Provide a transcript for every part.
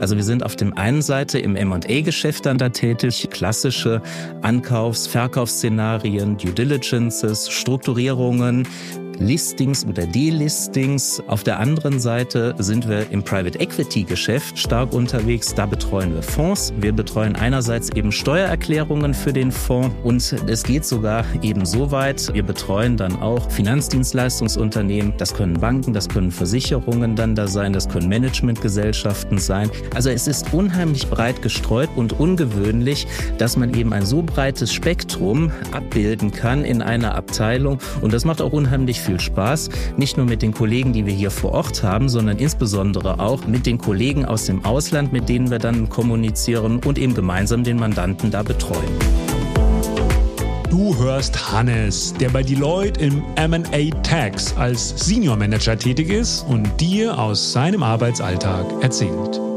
Also wir sind auf dem einen Seite im M&A-Geschäft dann da tätig, klassische Ankaufs-, Verkaufsszenarien, Due Diligences, Strukturierungen, Listings oder Delistings. Auf der anderen Seite sind wir im Private Equity Geschäft stark unterwegs. Da betreuen wir Fonds. Wir betreuen einerseits eben Steuererklärungen für den Fonds und es geht sogar eben so weit. Wir betreuen dann auch Finanzdienstleistungsunternehmen. Das können Banken, das können Versicherungen dann da sein, das können Managementgesellschaften sein. Also es ist unheimlich breit gestreut und ungewöhnlich, dass man eben ein so breites Spektrum abbilden kann in einer Abteilung und das macht auch unheimlich viel viel Spaß. Nicht nur mit den Kollegen, die wir hier vor Ort haben, sondern insbesondere auch mit den Kollegen aus dem Ausland, mit denen wir dann kommunizieren und eben gemeinsam den Mandanten da betreuen. Du hörst Hannes, der bei Deloitte im MA Tax als Senior Manager tätig ist und dir aus seinem Arbeitsalltag erzählt.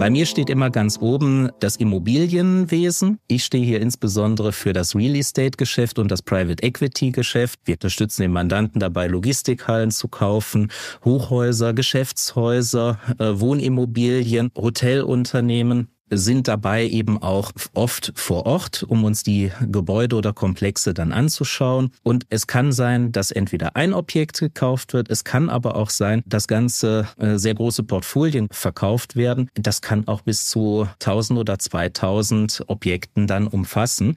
Bei mir steht immer ganz oben das Immobilienwesen. Ich stehe hier insbesondere für das Real Estate Geschäft und das Private Equity Geschäft. Wir unterstützen den Mandanten dabei, Logistikhallen zu kaufen, Hochhäuser, Geschäftshäuser, äh, Wohnimmobilien, Hotelunternehmen sind dabei eben auch oft vor Ort, um uns die Gebäude oder Komplexe dann anzuschauen. Und es kann sein, dass entweder ein Objekt gekauft wird, es kann aber auch sein, dass ganze äh, sehr große Portfolien verkauft werden. Das kann auch bis zu 1000 oder 2000 Objekten dann umfassen.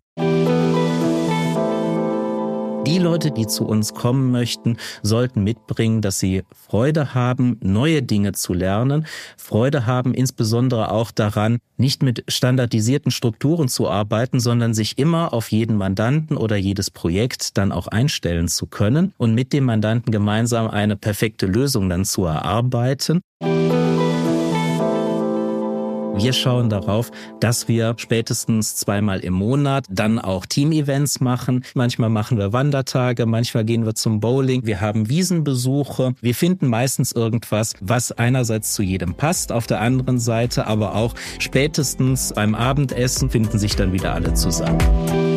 Die Leute, die zu uns kommen möchten, sollten mitbringen, dass sie Freude haben, neue Dinge zu lernen, Freude haben insbesondere auch daran, nicht mit standardisierten Strukturen zu arbeiten, sondern sich immer auf jeden Mandanten oder jedes Projekt dann auch einstellen zu können und mit dem Mandanten gemeinsam eine perfekte Lösung dann zu erarbeiten. Wir schauen darauf, dass wir spätestens zweimal im Monat dann auch Team-Events machen. Manchmal machen wir Wandertage, manchmal gehen wir zum Bowling. Wir haben Wiesenbesuche. Wir finden meistens irgendwas, was einerseits zu jedem passt, auf der anderen Seite aber auch spätestens beim Abendessen finden sich dann wieder alle zusammen.